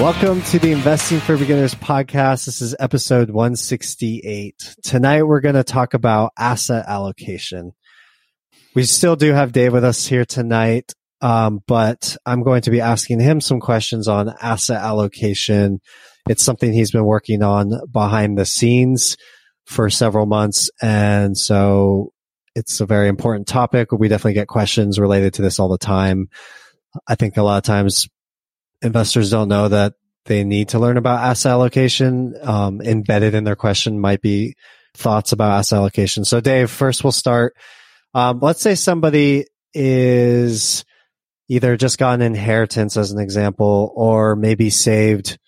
Welcome to the Investing for Beginners podcast. This is episode 168. Tonight we're going to talk about asset allocation. We still do have Dave with us here tonight, um, but I'm going to be asking him some questions on asset allocation. It's something he's been working on behind the scenes for several months. And so it's a very important topic. We definitely get questions related to this all the time. I think a lot of times investors don't know that they need to learn about asset allocation. Um, embedded in their question might be thoughts about asset allocation. So, Dave, first we'll start. Um, let's say somebody is either just got an inheritance as an example, or maybe saved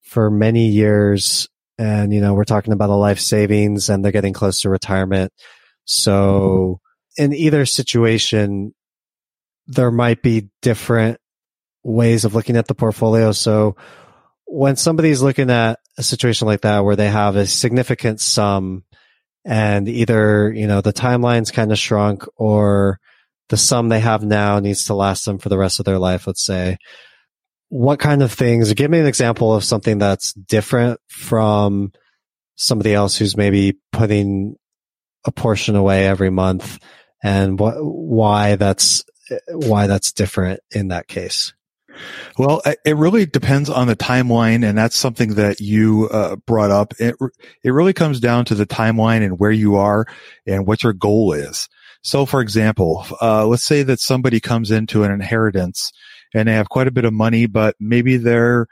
for many years. And, you know, we're talking about a life savings and they're getting close to retirement. So in either situation, there might be different ways of looking at the portfolio. So when somebody's looking at a situation like that where they have a significant sum and either, you know, the timeline's kind of shrunk or the sum they have now needs to last them for the rest of their life, let's say, what kind of things, give me an example of something that's different from somebody else who's maybe putting a portion away every month and what, why that's, why that's different in that case. Well, it really depends on the timeline, and that's something that you uh, brought up. It it really comes down to the timeline and where you are and what your goal is. So, for example, uh, let's say that somebody comes into an inheritance and they have quite a bit of money, but maybe they're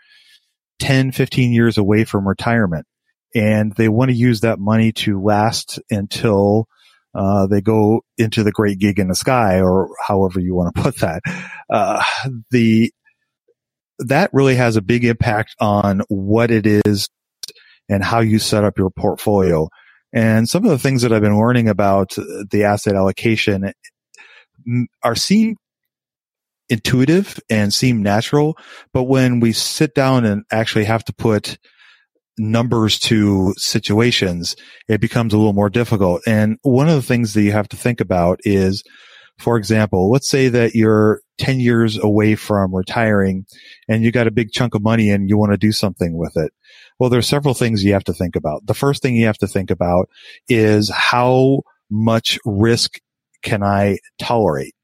10, 15 years away from retirement, and they want to use that money to last until uh, they go into the great gig in the sky, or however you want to put that. Uh, the that really has a big impact on what it is and how you set up your portfolio. And some of the things that I've been learning about the asset allocation mm, are seem intuitive and seem natural. But when we sit down and actually have to put numbers to situations, it becomes a little more difficult. And one of the things that you have to think about is for example, let's say that you're 10 years away from retiring and you got a big chunk of money and you want to do something with it. Well, there's several things you have to think about. The first thing you have to think about is how much risk can I tolerate?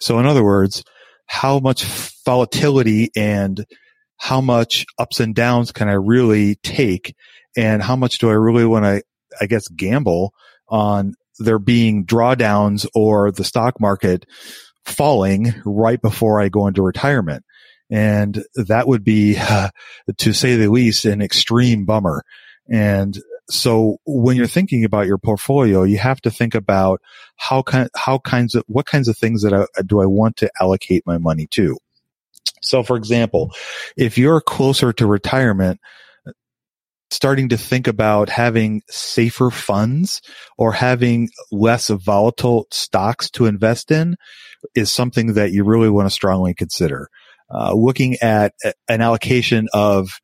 So in other words, how much volatility and how much ups and downs can I really take? And how much do I really want to, I guess, gamble on there being drawdowns or the stock market falling right before I go into retirement. And that would be, uh, to say the least, an extreme bummer. And so when you're thinking about your portfolio, you have to think about how kind, how kinds of, what kinds of things that I, do I want to allocate my money to? So for example, if you're closer to retirement, starting to think about having safer funds or having less volatile stocks to invest in is something that you really want to strongly consider. Uh, looking at an allocation of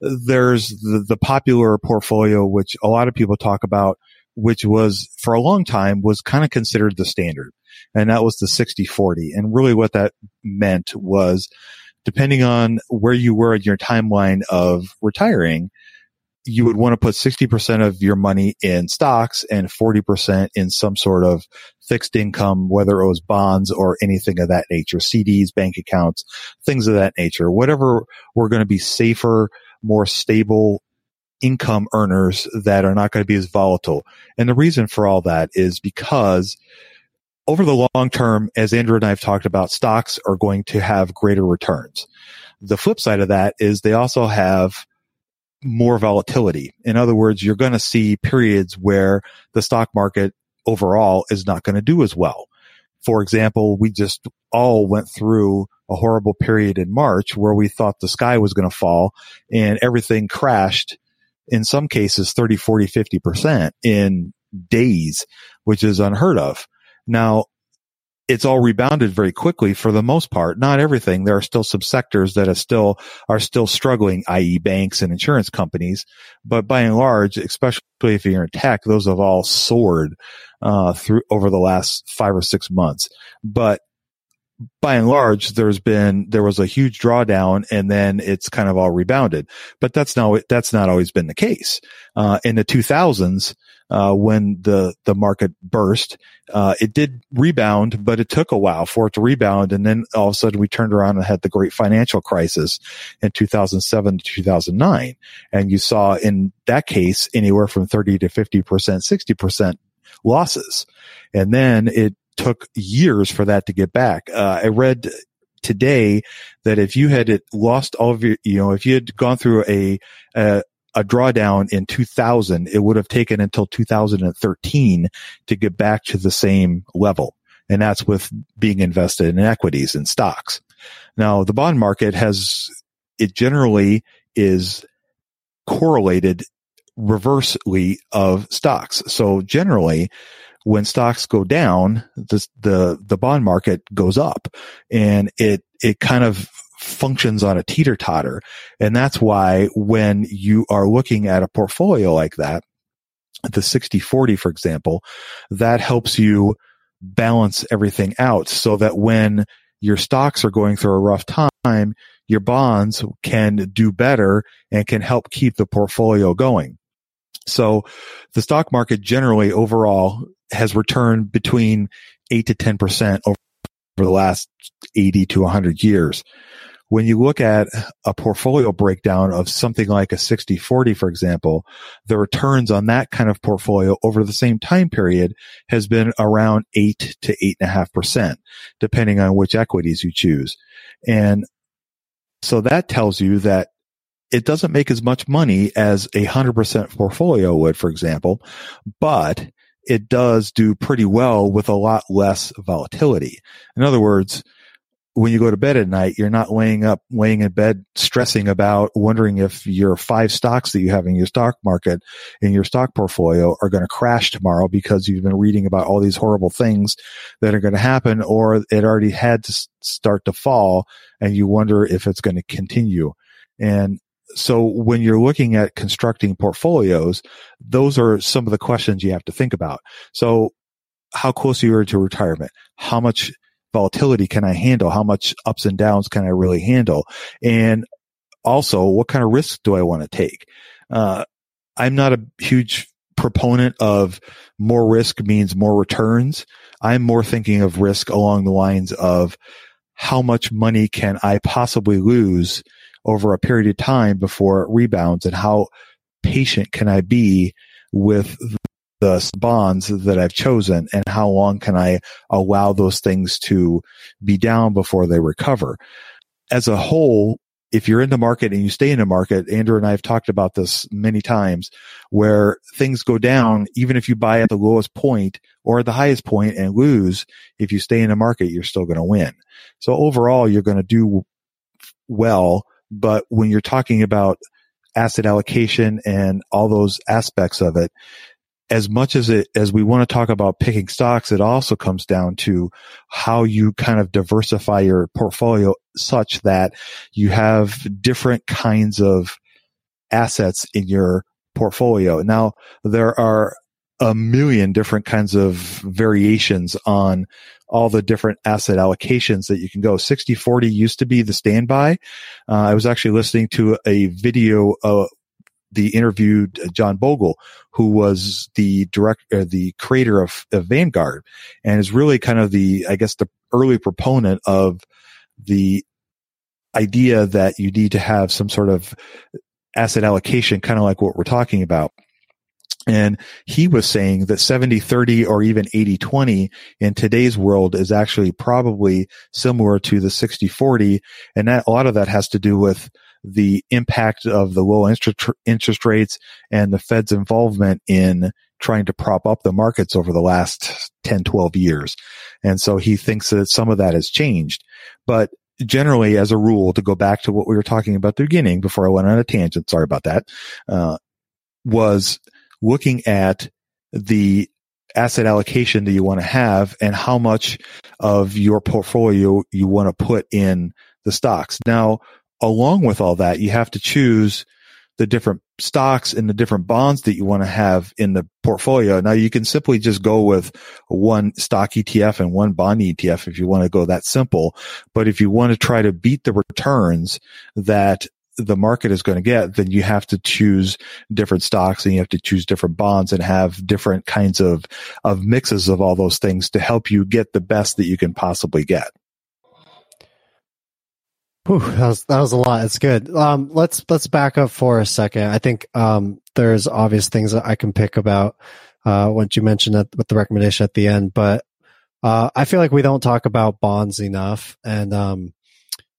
there's the, the popular portfolio, which a lot of people talk about, which was for a long time was kind of considered the standard. And that was the 60 40. And really what that meant was depending on where you were in your timeline of retiring, you would want to put 60% of your money in stocks and 40% in some sort of fixed income, whether it was bonds or anything of that nature, CDs, bank accounts, things of that nature, whatever were going to be safer, more stable income earners that are not going to be as volatile. And the reason for all that is because over the long term, as Andrew and I have talked about, stocks are going to have greater returns. The flip side of that is they also have more volatility. In other words, you're going to see periods where the stock market overall is not going to do as well. For example, we just all went through a horrible period in March where we thought the sky was going to fall and everything crashed in some cases 30, 40, 50% in days, which is unheard of. Now, it's all rebounded very quickly for the most part. Not everything. There are still some sectors that are still are still struggling, i.e., banks and insurance companies. But by and large, especially if you're in tech, those have all soared uh, through over the last five or six months. But by and large, there's been there was a huge drawdown, and then it's kind of all rebounded. But that's not that's not always been the case. Uh, in the 2000s, uh, when the the market burst. Uh, it did rebound, but it took a while for it to rebound, and then all of a sudden we turned around and had the great financial crisis in 2007 to 2009, and you saw in that case anywhere from 30 to 50 percent, 60 percent losses, and then it took years for that to get back. Uh, I read today that if you had lost all of your, you know, if you had gone through a, a, a drawdown in 2000, it would have taken until 2013 to get back to the same level. And that's with being invested in equities and stocks. Now, the bond market has, it generally is correlated reversely of stocks. So generally, when stocks go down, the, the, the bond market goes up and it, it kind of functions on a teeter totter. And that's why when you are looking at a portfolio like that, the 60 40, for example, that helps you balance everything out so that when your stocks are going through a rough time, your bonds can do better and can help keep the portfolio going. So the stock market generally overall has returned between eight to 10% over the last 80 to 100 years when you look at a portfolio breakdown of something like a 60 40, for example, the returns on that kind of portfolio over the same time period has been around eight to eight and a half percent, depending on which equities you choose. And so that tells you that it doesn't make as much money as a hundred percent portfolio would, for example, but it does do pretty well with a lot less volatility. In other words, when you go to bed at night, you're not laying up, laying in bed, stressing about wondering if your five stocks that you have in your stock market, in your stock portfolio are going to crash tomorrow because you've been reading about all these horrible things that are going to happen or it already had to start to fall and you wonder if it's going to continue. And so when you're looking at constructing portfolios, those are some of the questions you have to think about. So how close you are to retirement? How much volatility can I handle? How much ups and downs can I really handle? And also, what kind of risks do I want to take? Uh, I'm not a huge proponent of more risk means more returns. I'm more thinking of risk along the lines of how much money can I possibly lose over a period of time before it rebounds and how patient can I be with the bonds that I've chosen and how long can I allow those things to be down before they recover. As a whole, if you're in the market and you stay in the market, Andrew and I have talked about this many times where things go down, even if you buy at the lowest point or at the highest point and lose, if you stay in the market, you're still going to win. So overall, you're going to do well. But when you're talking about asset allocation and all those aspects of it, as much as it as we want to talk about picking stocks, it also comes down to how you kind of diversify your portfolio such that you have different kinds of assets in your portfolio. Now there are a million different kinds of variations on all the different asset allocations that you can go. 60 40 used to be the standby. Uh, I was actually listening to a video, of the interviewed uh, John Bogle, who was the director, uh, the creator of, of Vanguard and is really kind of the, I guess, the early proponent of the idea that you need to have some sort of asset allocation, kind of like what we're talking about. And he was saying that 70 30 or even 80 20 in today's world is actually probably similar to the 60 40. And that a lot of that has to do with the impact of the low interest, rates and the Fed's involvement in trying to prop up the markets over the last 10, 12 years. And so he thinks that some of that has changed. But generally, as a rule, to go back to what we were talking about the beginning before I went on a tangent, sorry about that, uh, was looking at the asset allocation that you want to have and how much of your portfolio you want to put in the stocks. Now, along with all that, you have to choose the different stocks and the different bonds that you want to have in the portfolio. Now you can simply just go with one stock ETF and one bond ETF if you want to go that simple. But if you want to try to beat the returns that the market is going to get, then you have to choose different stocks and you have to choose different bonds and have different kinds of, of mixes of all those things to help you get the best that you can possibly get. Whew, that was that was a lot. It's good. Um, let's let's back up for a second. I think um, there's obvious things that I can pick about uh, what you mentioned with the recommendation at the end, but uh, I feel like we don't talk about bonds enough, and um,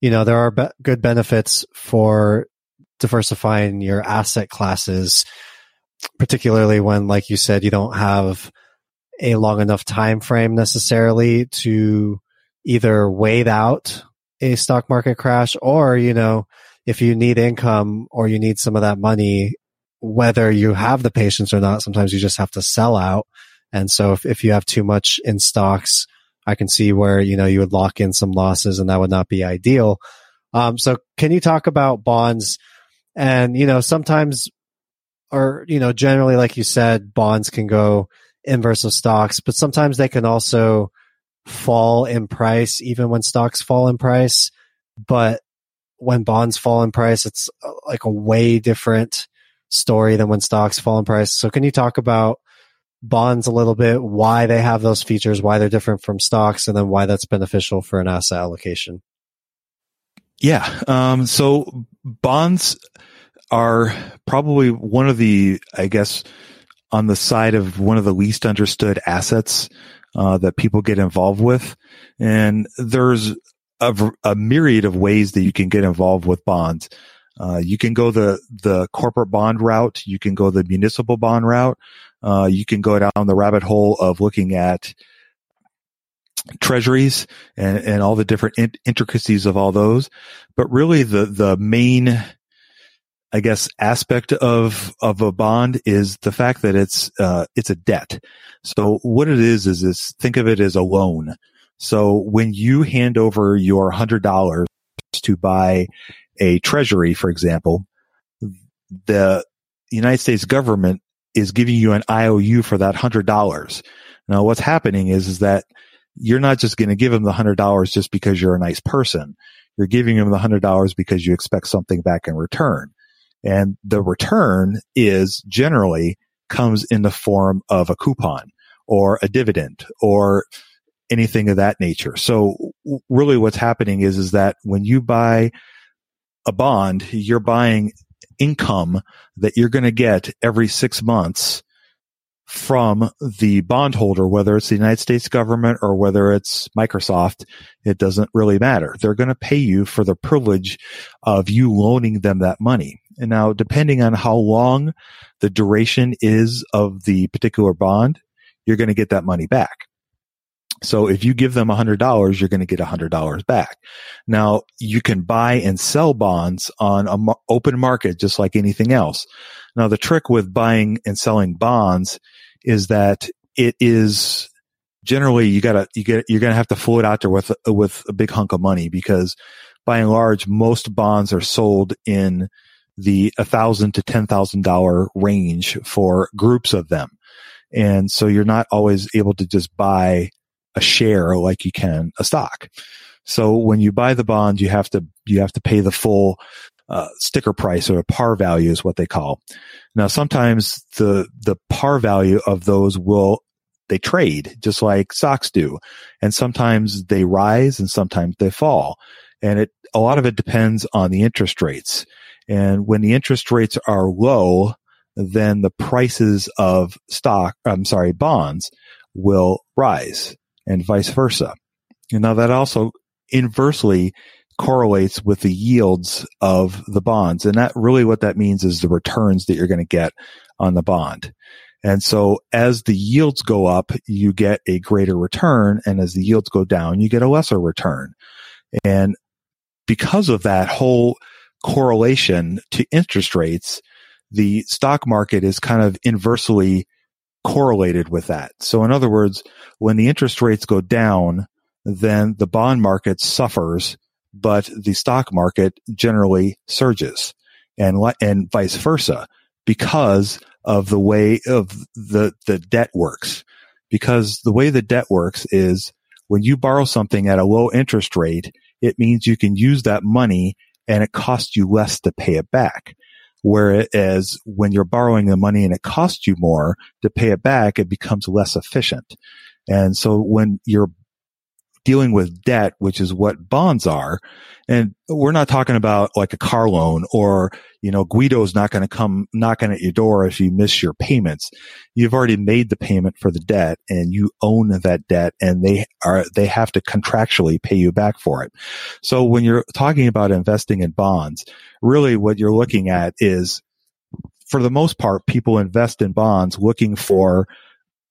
you know, there are be- good benefits for diversifying your asset classes, particularly when, like you said, you don't have a long enough time frame necessarily to either wait out a stock market crash or, you know, if you need income or you need some of that money, whether you have the patience or not, sometimes you just have to sell out. And so if, if you have too much in stocks, I can see where, you know, you would lock in some losses and that would not be ideal. Um, so can you talk about bonds and, you know, sometimes or, you know, generally, like you said, bonds can go inverse of stocks, but sometimes they can also fall in price even when stocks fall in price. But when bonds fall in price, it's uh, like a way different story than when stocks fall in price. So can you talk about bonds a little bit, why they have those features, why they're different from stocks, and then why that's beneficial for an asset allocation. Yeah. Um, so bonds are probably one of the, I guess, on the side of one of the least understood assets uh, that people get involved with. And there's a, a, myriad of ways that you can get involved with bonds. Uh, you can go the the corporate bond route. You can go the municipal bond route. Uh, you can go down the rabbit hole of looking at treasuries and, and all the different in- intricacies of all those. But really the, the main, I guess, aspect of, of a bond is the fact that it's, uh, it's a debt. So what it is, is is think of it as a loan. So when you hand over your hundred dollars to buy a treasury, for example, the United States government is giving you an IOU for that hundred dollars. Now what's happening is, is that you're not just going to give them the hundred dollars just because you're a nice person. You're giving them the hundred dollars because you expect something back in return. And the return is generally comes in the form of a coupon or a dividend or anything of that nature. So really what's happening is, is that when you buy a bond, you're buying income that you're going to get every six months from the bondholder, whether it's the United States government or whether it's Microsoft, it doesn't really matter. They're going to pay you for the privilege of you loaning them that money. And now, depending on how long the duration is of the particular bond, you're going to get that money back. So if you give them $100, you're going to get $100 back. Now you can buy and sell bonds on an open market just like anything else. Now the trick with buying and selling bonds is that it is generally you gotta, you get, you're going to have to float out there with, with a big hunk of money because by and large, most bonds are sold in the a thousand to ten thousand dollar range for groups of them. And so you're not always able to just buy a share like you can a stock. So when you buy the bond, you have to, you have to pay the full uh, sticker price or par value is what they call. Now, sometimes the, the par value of those will, they trade just like stocks do. And sometimes they rise and sometimes they fall. And it, a lot of it depends on the interest rates. And when the interest rates are low, then the prices of stock, I'm sorry, bonds will rise and vice versa. And now that also inversely correlates with the yields of the bonds. And that really what that means is the returns that you're going to get on the bond. And so as the yields go up, you get a greater return. And as the yields go down, you get a lesser return. And because of that whole correlation to interest rates, the stock market is kind of inversely correlated with that. So in other words, when the interest rates go down, then the bond market suffers, but the stock market generally surges and, and vice versa because of the way of the, the debt works. Because the way the debt works is when you borrow something at a low interest rate, it means you can use that money and it costs you less to pay it back. Whereas when you're borrowing the money and it costs you more to pay it back, it becomes less efficient. And so when you're dealing with debt, which is what bonds are. And we're not talking about like a car loan or, you know, Guido's not going to come knocking at your door if you miss your payments. You've already made the payment for the debt and you own that debt and they are, they have to contractually pay you back for it. So when you're talking about investing in bonds, really what you're looking at is for the most part, people invest in bonds looking for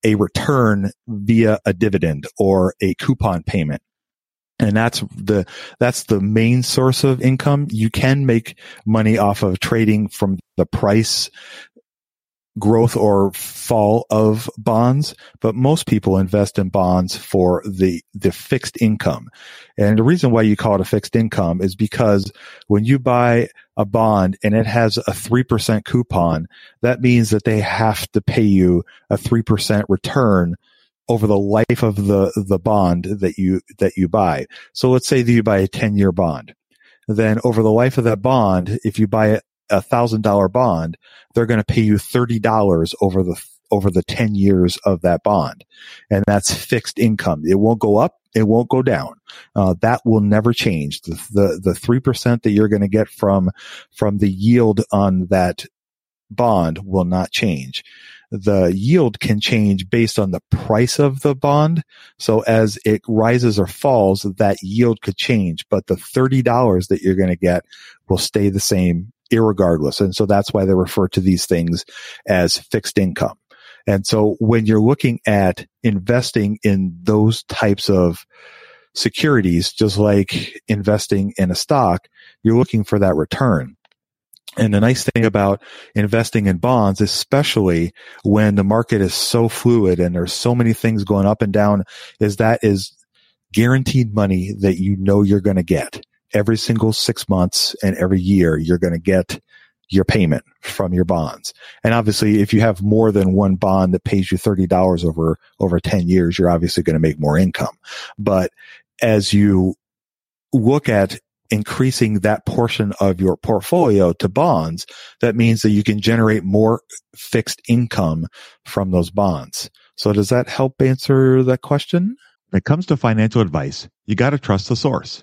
a return via a dividend or a coupon payment. And that's the, that's the main source of income. You can make money off of trading from the price growth or fall of bonds, but most people invest in bonds for the, the fixed income. And the reason why you call it a fixed income is because when you buy a bond and it has a 3% coupon, that means that they have to pay you a 3% return over the life of the, the bond that you, that you buy. So let's say that you buy a 10 year bond. Then over the life of that bond, if you buy a thousand dollar bond, they're going to pay you $30 over the, over the 10 years of that bond. And that's fixed income. It won't go up. It won't go down. Uh, that will never change. The, the, the 3% that you're going to get from, from the yield on that bond will not change. The yield can change based on the price of the bond. So as it rises or falls, that yield could change, but the $30 that you're going to get will stay the same irregardless. And so that's why they refer to these things as fixed income. And so when you're looking at investing in those types of securities, just like investing in a stock, you're looking for that return. And the nice thing about investing in bonds, especially when the market is so fluid and there's so many things going up and down, is that is guaranteed money that you know you're going to get every single six months and every year you're going to get your payment from your bonds. And obviously, if you have more than one bond that pays you $30 over, over 10 years, you're obviously going to make more income. But as you look at increasing that portion of your portfolio to bonds, that means that you can generate more fixed income from those bonds. So does that help answer that question? When it comes to financial advice, you got to trust the source.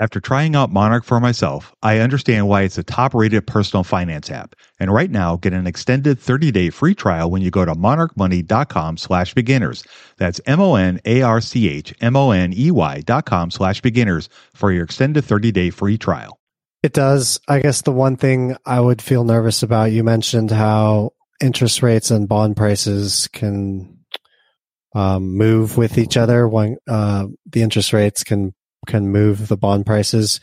After trying out Monarch for myself, I understand why it's a top rated personal finance app. And right now, get an extended 30 day free trial when you go to monarchmoney.com slash beginners. That's M O N A R C H M O N E Y dot com slash beginners for your extended 30 day free trial. It does. I guess the one thing I would feel nervous about, you mentioned how interest rates and bond prices can um, move with each other. When uh, the interest rates can can move the bond prices.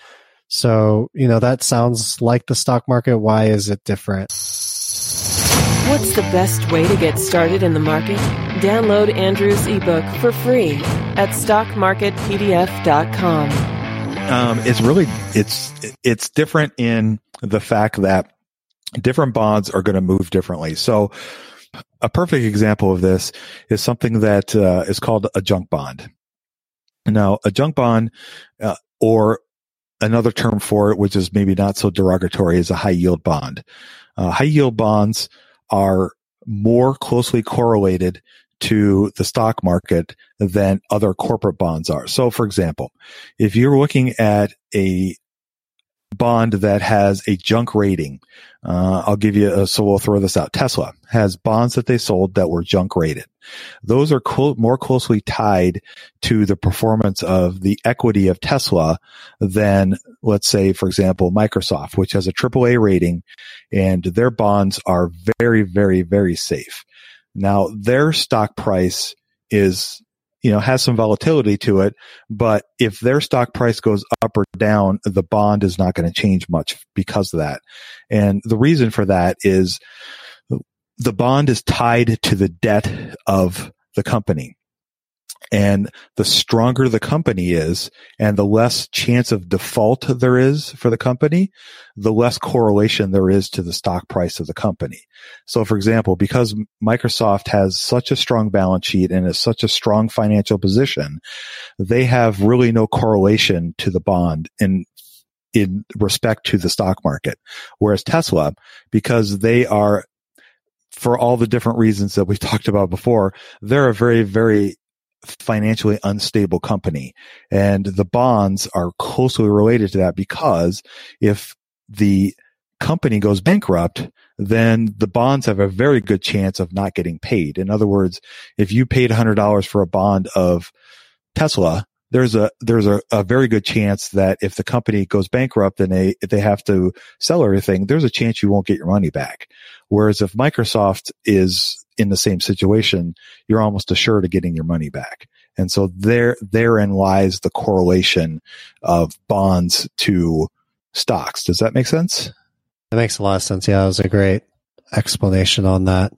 So, you know, that sounds like the stock market. Why is it different? What's the best way to get started in the market? Download Andrew's ebook for free at stockmarketpdf.com. Um, it's really it's it's different in the fact that different bonds are going to move differently. So, a perfect example of this is something that uh, is called a junk bond. Now, a junk bond, uh, or another term for it, which is maybe not so derogatory, is a high yield bond. Uh, high yield bonds are more closely correlated to the stock market than other corporate bonds are. So, for example, if you're looking at a bond that has a junk rating. Uh, I'll give you a, so we'll throw this out. Tesla has bonds that they sold that were junk rated. Those are co- more closely tied to the performance of the equity of Tesla than, let's say, for example, Microsoft, which has a AAA rating and their bonds are very, very, very safe. Now their stock price is you know, has some volatility to it. But if their stock price goes up or down, the bond is not going to change much because of that. And the reason for that is the bond is tied to the debt of the company. And the stronger the company is and the less chance of default there is for the company, the less correlation there is to the stock price of the company. So for example, because Microsoft has such a strong balance sheet and is such a strong financial position, they have really no correlation to the bond in in respect to the stock market. Whereas Tesla, because they are for all the different reasons that we talked about before, they're a very, very financially unstable company. And the bonds are closely related to that because if the company goes bankrupt, then the bonds have a very good chance of not getting paid. In other words, if you paid $100 for a bond of Tesla, there's a there's a, a very good chance that if the company goes bankrupt and they they have to sell everything, there's a chance you won't get your money back. Whereas if Microsoft is in the same situation, you're almost assured of getting your money back. And so there, therein lies the correlation of bonds to stocks. Does that make sense? That makes a lot of sense. Yeah, that was a great explanation on that.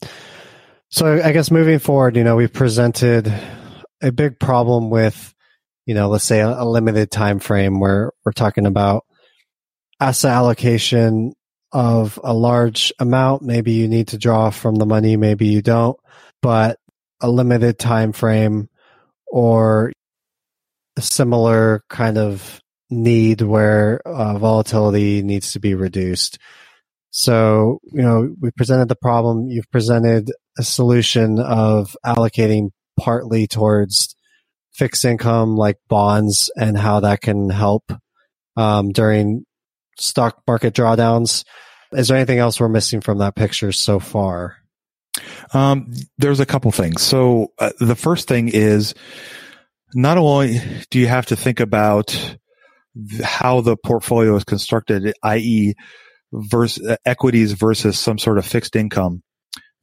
So I guess moving forward, you know, we've presented a big problem with, you know, let's say a, a limited time frame where we're talking about asset allocation of a large amount. Maybe you need to draw from the money, maybe you don't, but a limited time frame or a similar kind of need where uh, volatility needs to be reduced. So, you know, we presented the problem. You've presented a solution of allocating partly towards fixed income like bonds and how that can help um, during stock market drawdowns. Is there anything else we're missing from that picture so far? Um, there's a couple things. So uh, the first thing is not only do you have to think about how the portfolio is constructed, i.e., versus uh, equities versus some sort of fixed income.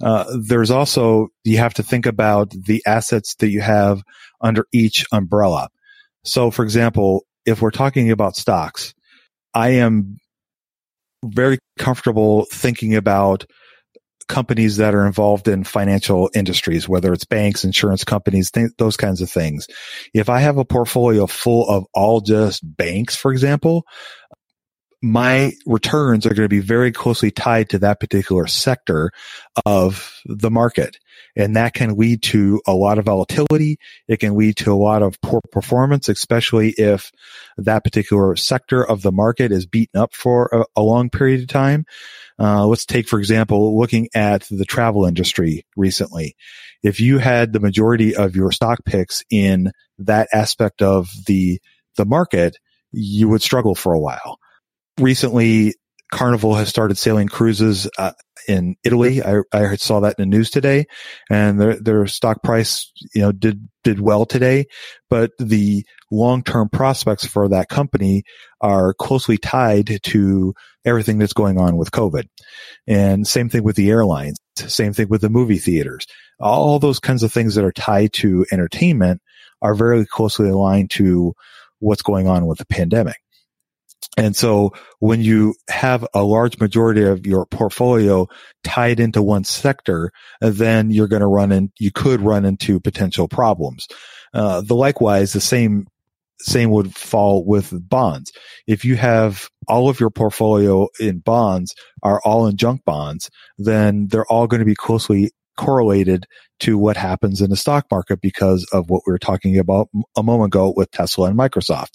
Uh, there's also you have to think about the assets that you have under each umbrella. So, for example, if we're talking about stocks, I am very comfortable thinking about companies that are involved in financial industries, whether it's banks, insurance companies, th- those kinds of things. If I have a portfolio full of all just banks, for example, my returns are going to be very closely tied to that particular sector of the market. And that can lead to a lot of volatility. It can lead to a lot of poor performance, especially if that particular sector of the market is beaten up for a, a long period of time. Uh, let's take, for example, looking at the travel industry recently. If you had the majority of your stock picks in that aspect of the, the market, you would struggle for a while recently Carnival has started sailing cruises uh, in Italy. I, I saw that in the news today, and their their stock price, you know, did did well today. But the long term prospects for that company are closely tied to everything that's going on with COVID. And same thing with the airlines. Same thing with the movie theaters. All those kinds of things that are tied to entertainment are very closely aligned to what's going on with the pandemic. And so when you have a large majority of your portfolio tied into one sector, then you're going to run in, you could run into potential problems. Uh, the likewise, the same, same would fall with bonds. If you have all of your portfolio in bonds are all in junk bonds, then they're all going to be closely correlated to what happens in the stock market because of what we were talking about a moment ago with Tesla and Microsoft.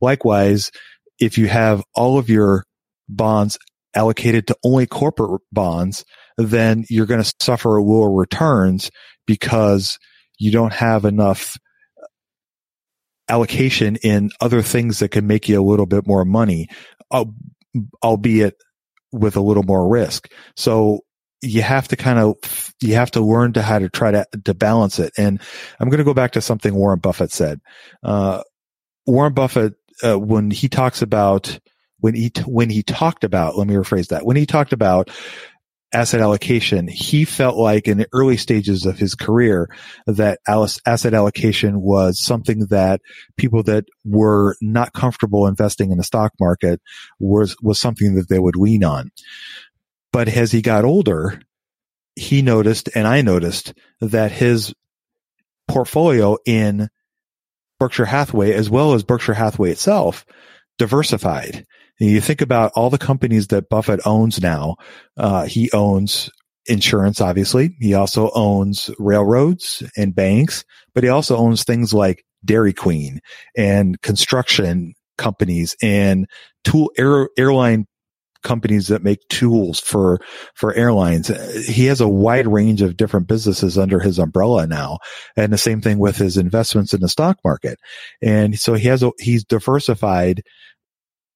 Likewise, if you have all of your bonds allocated to only corporate bonds, then you're going to suffer lower returns because you don't have enough allocation in other things that can make you a little bit more money, albeit with a little more risk. So you have to kind of you have to learn to how to try to to balance it. And I'm going to go back to something Warren Buffett said. Uh, Warren Buffett uh, when he talks about when he t- when he talked about let me rephrase that. When he talked about asset allocation he felt like in the early stages of his career that asset allocation was something that people that were not comfortable investing in the stock market was was something that they would lean on. But as he got older he noticed and I noticed that his portfolio in Berkshire Hathaway as well as Berkshire Hathaway itself diversified. And you think about all the companies that Buffett owns now. Uh, he owns insurance, obviously. He also owns railroads and banks, but he also owns things like Dairy Queen and construction companies and tool air, airline companies that make tools for for airlines. He has a wide range of different businesses under his umbrella now, and the same thing with his investments in the stock market. And so he has a, he's diversified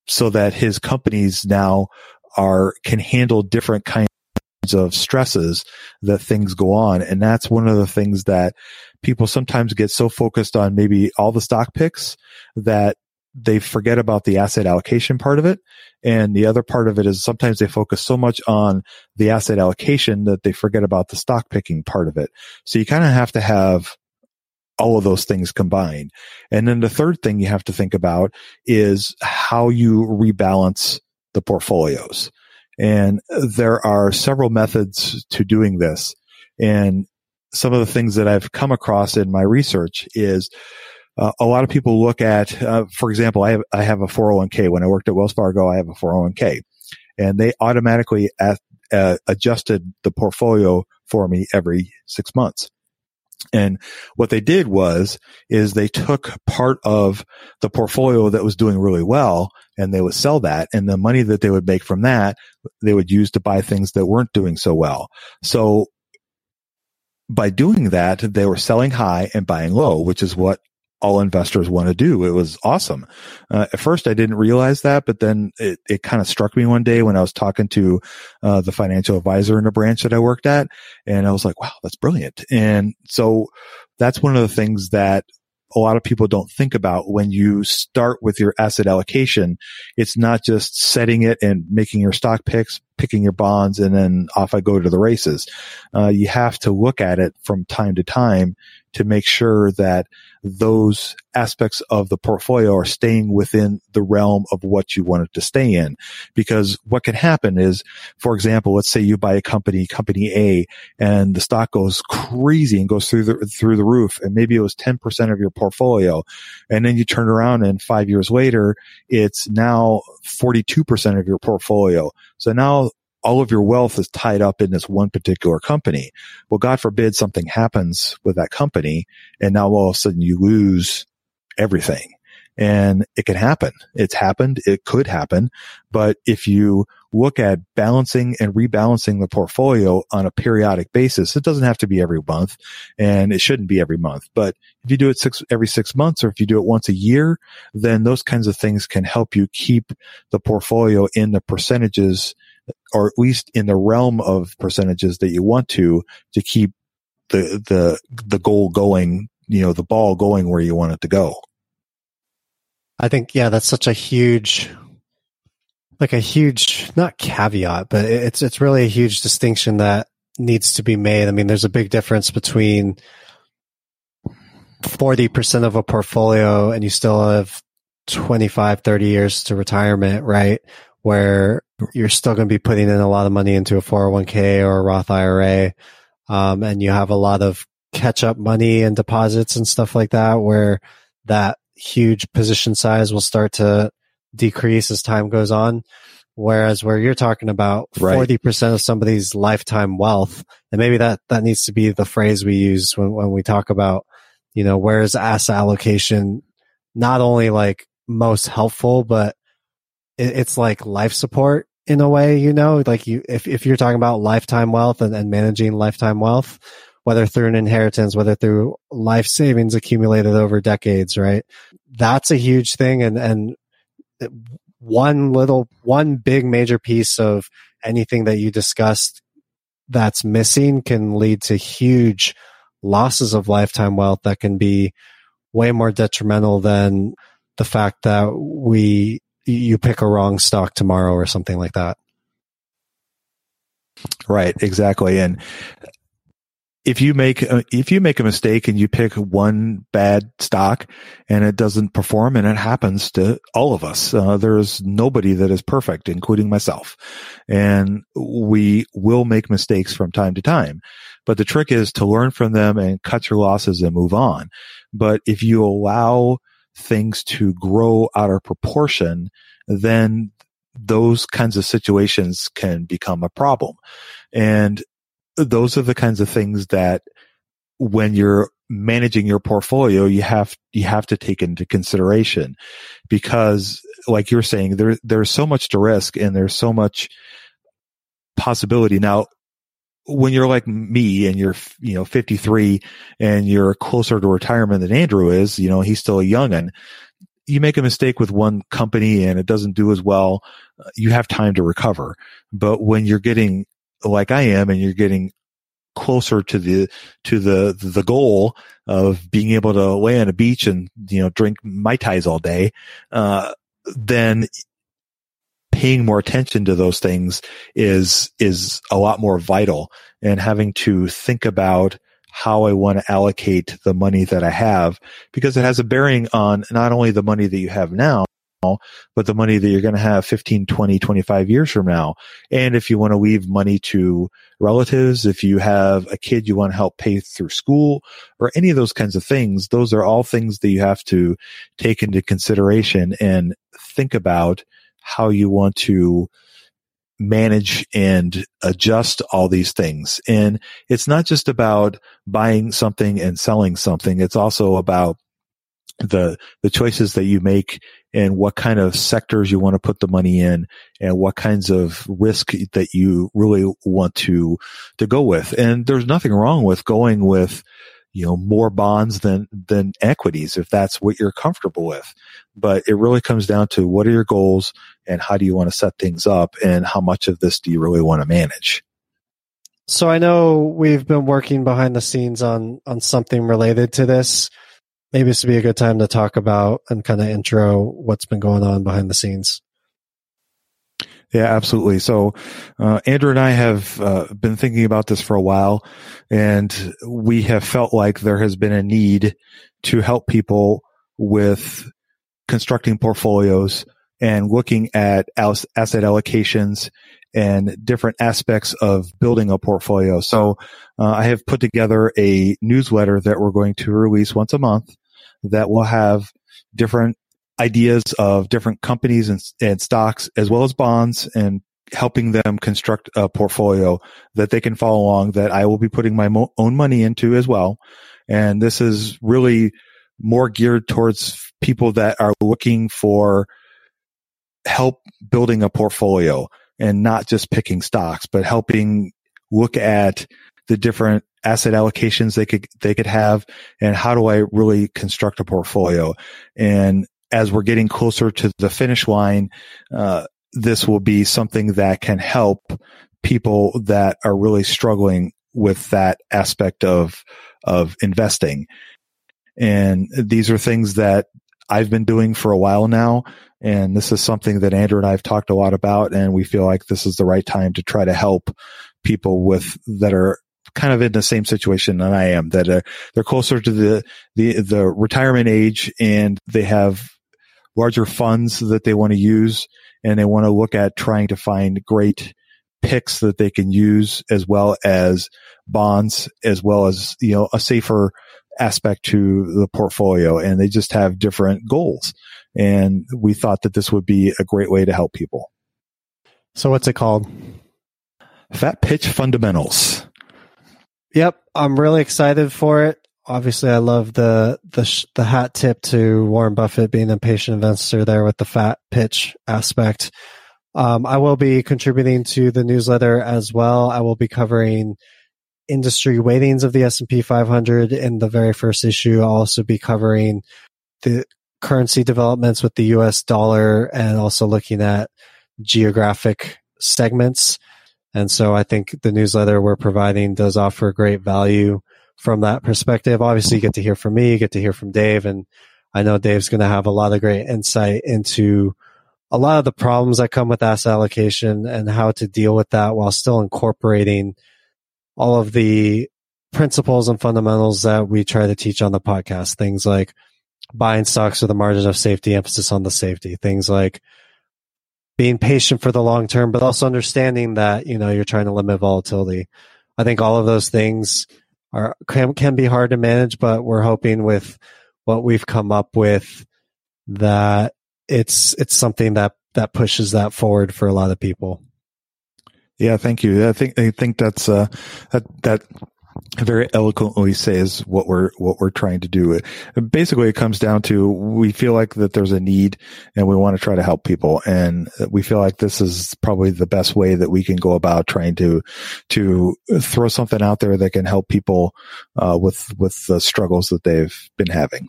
so that his companies now are can handle different kinds of stresses that things go on, and that's one of the things that people sometimes get so focused on maybe all the stock picks that they forget about the asset allocation part of it. And the other part of it is sometimes they focus so much on the asset allocation that they forget about the stock picking part of it. So you kind of have to have all of those things combined. And then the third thing you have to think about is how you rebalance the portfolios. And there are several methods to doing this. And some of the things that I've come across in my research is uh, a lot of people look at, uh, for example, I have, I have a 401k. When I worked at Wells Fargo, I have a 401k and they automatically at, uh, adjusted the portfolio for me every six months. And what they did was, is they took part of the portfolio that was doing really well and they would sell that and the money that they would make from that, they would use to buy things that weren't doing so well. So by doing that, they were selling high and buying low, which is what all investors want to do. It was awesome. Uh, at first, I didn't realize that, but then it, it kind of struck me one day when I was talking to uh, the financial advisor in a branch that I worked at, and I was like, "Wow, that's brilliant!" And so that's one of the things that a lot of people don't think about when you start with your asset allocation. It's not just setting it and making your stock picks, picking your bonds, and then off I go to the races. Uh, you have to look at it from time to time to make sure that those aspects of the portfolio are staying within the realm of what you want it to stay in. Because what can happen is, for example, let's say you buy a company, company A, and the stock goes crazy and goes through the, through the roof. And maybe it was 10% of your portfolio. And then you turn around and five years later, it's now 42% of your portfolio. So now all of your wealth is tied up in this one particular company. Well, God forbid something happens with that company and now all of a sudden you lose everything. And it can happen. It's happened. It could happen. But if you look at balancing and rebalancing the portfolio on a periodic basis, it doesn't have to be every month and it shouldn't be every month. But if you do it six, every six months or if you do it once a year, then those kinds of things can help you keep the portfolio in the percentages or at least in the realm of percentages that you want to, to keep the, the, the goal going, you know, the ball going where you want it to go. I think, yeah, that's such a huge, like a huge, not caveat, but it's, it's really a huge distinction that needs to be made. I mean, there's a big difference between 40% of a portfolio and you still have 25, 30 years to retirement, right? Where you're still going to be putting in a lot of money into a 401k or a Roth IRA. Um, and you have a lot of catch up money and deposits and stuff like that where that huge position size will start to decrease as time goes on. Whereas where you're talking about Right. 40% of somebody's lifetime wealth, and maybe that, that needs to be the phrase we use when, when we talk about, you know, where is asset allocation not only like most helpful, but it, it's like life support in a way, you know, like you, if, if you're talking about lifetime wealth and, and managing lifetime wealth, whether through an inheritance, whether through life savings accumulated over decades, right? That's a huge thing. And, and one little, one big major piece of anything that you discussed that's missing can lead to huge losses of lifetime wealth that can be way more detrimental than the fact that we you pick a wrong stock tomorrow or something like that. Right, exactly. And if you make if you make a mistake and you pick one bad stock and it doesn't perform, and it happens to all of us, uh, there's nobody that is perfect, including myself, and we will make mistakes from time to time. But the trick is to learn from them and cut your losses and move on. But if you allow things to grow out of proportion, then those kinds of situations can become a problem. And those are the kinds of things that when you're managing your portfolio, you have, you have to take into consideration because like you're saying, there, there's so much to risk and there's so much possibility. Now, when you're like me and you're, you know, 53 and you're closer to retirement than Andrew is, you know, he's still a youngin'. You make a mistake with one company and it doesn't do as well. You have time to recover. But when you're getting like I am and you're getting closer to the, to the, the goal of being able to lay on a beach and, you know, drink Mai Tais all day, uh, then paying more attention to those things is, is a lot more vital and having to think about how I want to allocate the money that I have because it has a bearing on not only the money that you have now, but the money that you're going to have 15, 20, 25 years from now. And if you want to leave money to relatives, if you have a kid you want to help pay through school or any of those kinds of things, those are all things that you have to take into consideration and think about how you want to manage and adjust all these things. And it's not just about buying something and selling something. It's also about the, the choices that you make and what kind of sectors you want to put the money in and what kinds of risk that you really want to, to go with. And there's nothing wrong with going with, you know, more bonds than, than equities if that's what you're comfortable with. But it really comes down to what are your goals and how do you want to set things up and how much of this do you really want to manage? So I know we've been working behind the scenes on, on something related to this maybe this would be a good time to talk about and kind of intro what's been going on behind the scenes. Yeah, absolutely. So, uh, Andrew and I have uh, been thinking about this for a while, and we have felt like there has been a need to help people with constructing portfolios and looking at asset allocations and different aspects of building a portfolio. So, uh, I have put together a newsletter that we're going to release once a month that will have different ideas of different companies and, and stocks as well as bonds and helping them construct a portfolio that they can follow along that I will be putting my mo- own money into as well. And this is really more geared towards people that are looking for help building a portfolio and not just picking stocks, but helping look at the different asset allocations they could they could have and how do I really construct a portfolio and as we're getting closer to the finish line uh, this will be something that can help people that are really struggling with that aspect of of investing. And these are things that I've been doing for a while now and this is something that Andrew and I have talked a lot about and we feel like this is the right time to try to help people with that are kind of in the same situation that I am that uh, they're closer to the, the, the retirement age and they have larger funds that they want to use and they want to look at trying to find great picks that they can use as well as bonds as well as, you know, a safer aspect to the portfolio and they just have different goals. And we thought that this would be a great way to help people. So what's it called? Fat Pitch Fundamentals. Yep, I'm really excited for it. Obviously, I love the the sh- the hat tip to Warren Buffett being a patient investor there with the fat pitch aspect. Um, I will be contributing to the newsletter as well. I will be covering industry weightings of the S&P 500 in the very first issue. I'll also be covering the currency developments with the US dollar and also looking at geographic segments. And so I think the newsletter we're providing does offer great value from that perspective. Obviously, you get to hear from me, you get to hear from Dave, and I know Dave's going to have a lot of great insight into a lot of the problems that come with asset allocation and how to deal with that while still incorporating all of the principles and fundamentals that we try to teach on the podcast. Things like buying stocks with a margin of safety, emphasis on the safety, things like being patient for the long term, but also understanding that, you know, you're trying to limit volatility. I think all of those things are, can, can be hard to manage, but we're hoping with what we've come up with that it's, it's something that, that pushes that forward for a lot of people. Yeah, thank you. I think I think that's uh that that very eloquently says what we're what we're trying to do. Basically, it comes down to we feel like that there's a need, and we want to try to help people, and we feel like this is probably the best way that we can go about trying to to throw something out there that can help people uh, with with the struggles that they've been having.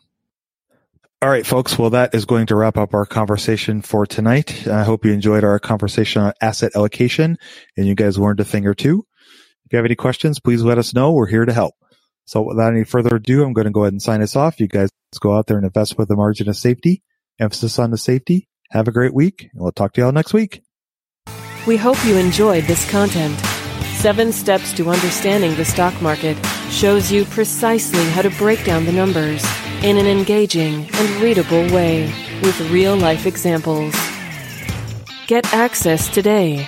All right, folks. Well, that is going to wrap up our conversation for tonight. I hope you enjoyed our conversation on asset allocation and you guys learned a thing or two. If you have any questions, please let us know. We're here to help. So without any further ado, I'm going to go ahead and sign us off. You guys go out there and invest with a margin of safety, emphasis on the safety. Have a great week and we'll talk to y'all next week. We hope you enjoyed this content. Seven Steps to Understanding the Stock Market shows you precisely how to break down the numbers in an engaging and readable way with real life examples. Get access today